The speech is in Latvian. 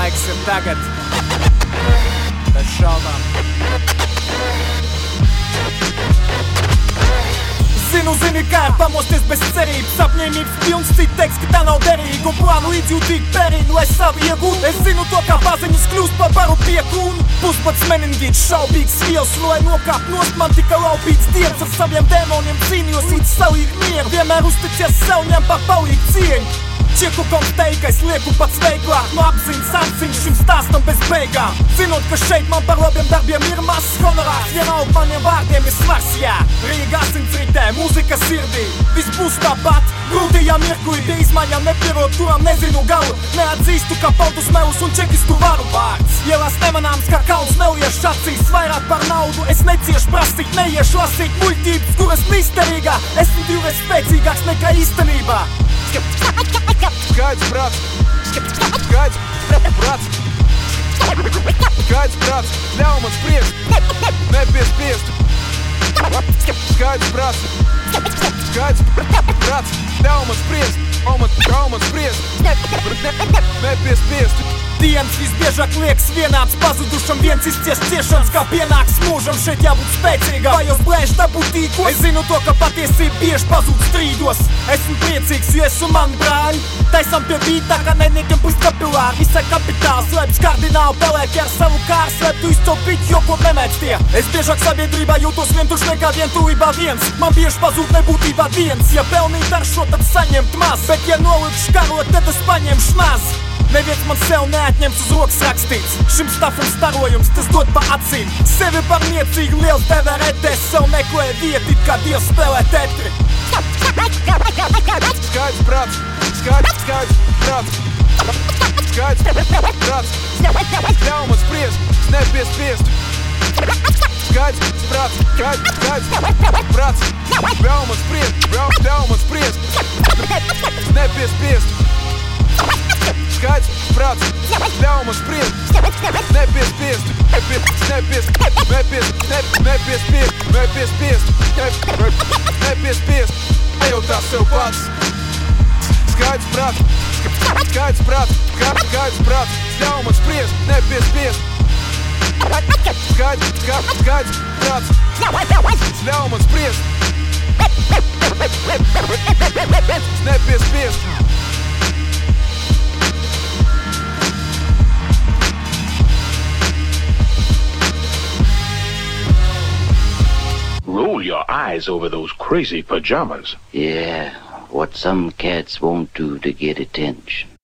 laiks ir tagad. Bez šaubām. Zinu, zini, kā pamosties bez cerības. Apņēmības pilns, citi teiks, ka tā nav derīga. Un plānu līdzjūtīgi pērīnu, lai savu iegūtu. Es zinu to, kā paziņas kļūst par baru piekūnu Puspats meningīts, šaubīgs viels Un lai nokāp nost, man tika laupīts dievs Ar saviem dēmoniem cīnījos, it savīgi mieru. Vienmēr uzticies sev, ņem par palīgu cieņu Čieku konteikais lieku pats veiklāk No apziņas apziņas šim stāstam bez beigām. Zinot, ka šeit man par labiem darbiem ir mazs honorārs. Vienalga maniem vārdiem ir svars, jā. Rīga asins ritē, mūzika sirdī. Viss būs tāpat, grūtajā mirklī Pie izmaiņām nepierod, kurām nezinu galu. Neatzīstu, ka paudus melus un čekistu varu. Vārds. Ielās nemanāms, kā kauns nelieš acīs Vairāk par naudu es neciešu prasīt Neiešu lasīt. Muļķības, kuras misterīgā Esmu divreiz spēcīgāks nekā īstenībā Skaidrs, brats! Skaidrs, brats! Skaidrs, brats! Ļauj man spriest! Nepiespiest! Skaidrs, brats! Skaidrs, brats! Ļauj man spriest! Ļauj man, ļauj man spriest! Nepiespiest! Dienas visbiežāk liekas vienāds pazudušam viens izciest ciešanas kā pienāks mūžam šeit jābūt spēcīgam Vai jau blēž dabūt tīko? Es zinu to, ka patiesība bieži pazūd strīdos Esmu priecīgs, jo esmu man brāļi Taisam pie bītā, kā neniekam pus kapilāri Visai kapitāls, slēpjas kardināli pelēki ar savu kāru Slēp tu izcelt biķi, jo ko nemēdz tie Es biežāk sabiedrībā jūtos vientuši nekā vientulībā viens Man bieži pazūd nebūtībā viens Ja pelnīt ar šo, tad saņemt maz Bet ja nolikšu karot, tad es paņemšu maz Neviens man sev neatņems uz rokas rakstīts Šim stāfam starojums, tas dod pa acīm Sevi par niecīgu liels deverēties Sev meklē vietu, kā dievs spēlē tetri Skaidrs, brats! Skaidrs, skaidrs, brats! Skaidrs, brats! Ļauj man spriest! Nepiespiest! Skaidrs, brats! Skaidrs, brats! Ļauj man spriest! Ļauj man spriest! Ļauj man spriest, nepiespiest, nepiespiest, nepiespiest, nepiespiest, nepiespiest, nepiespiest, nejautā sev pats. Skaidrs, prāts, skaidrs, prāts, skaidrs, prāts, ļauj man spriest, nepiespiest. Skaidrs, skaidrs, skaidrs, prāts, Roll your eyes over those crazy pajamas. Yeah, what some cats won't do to get attention.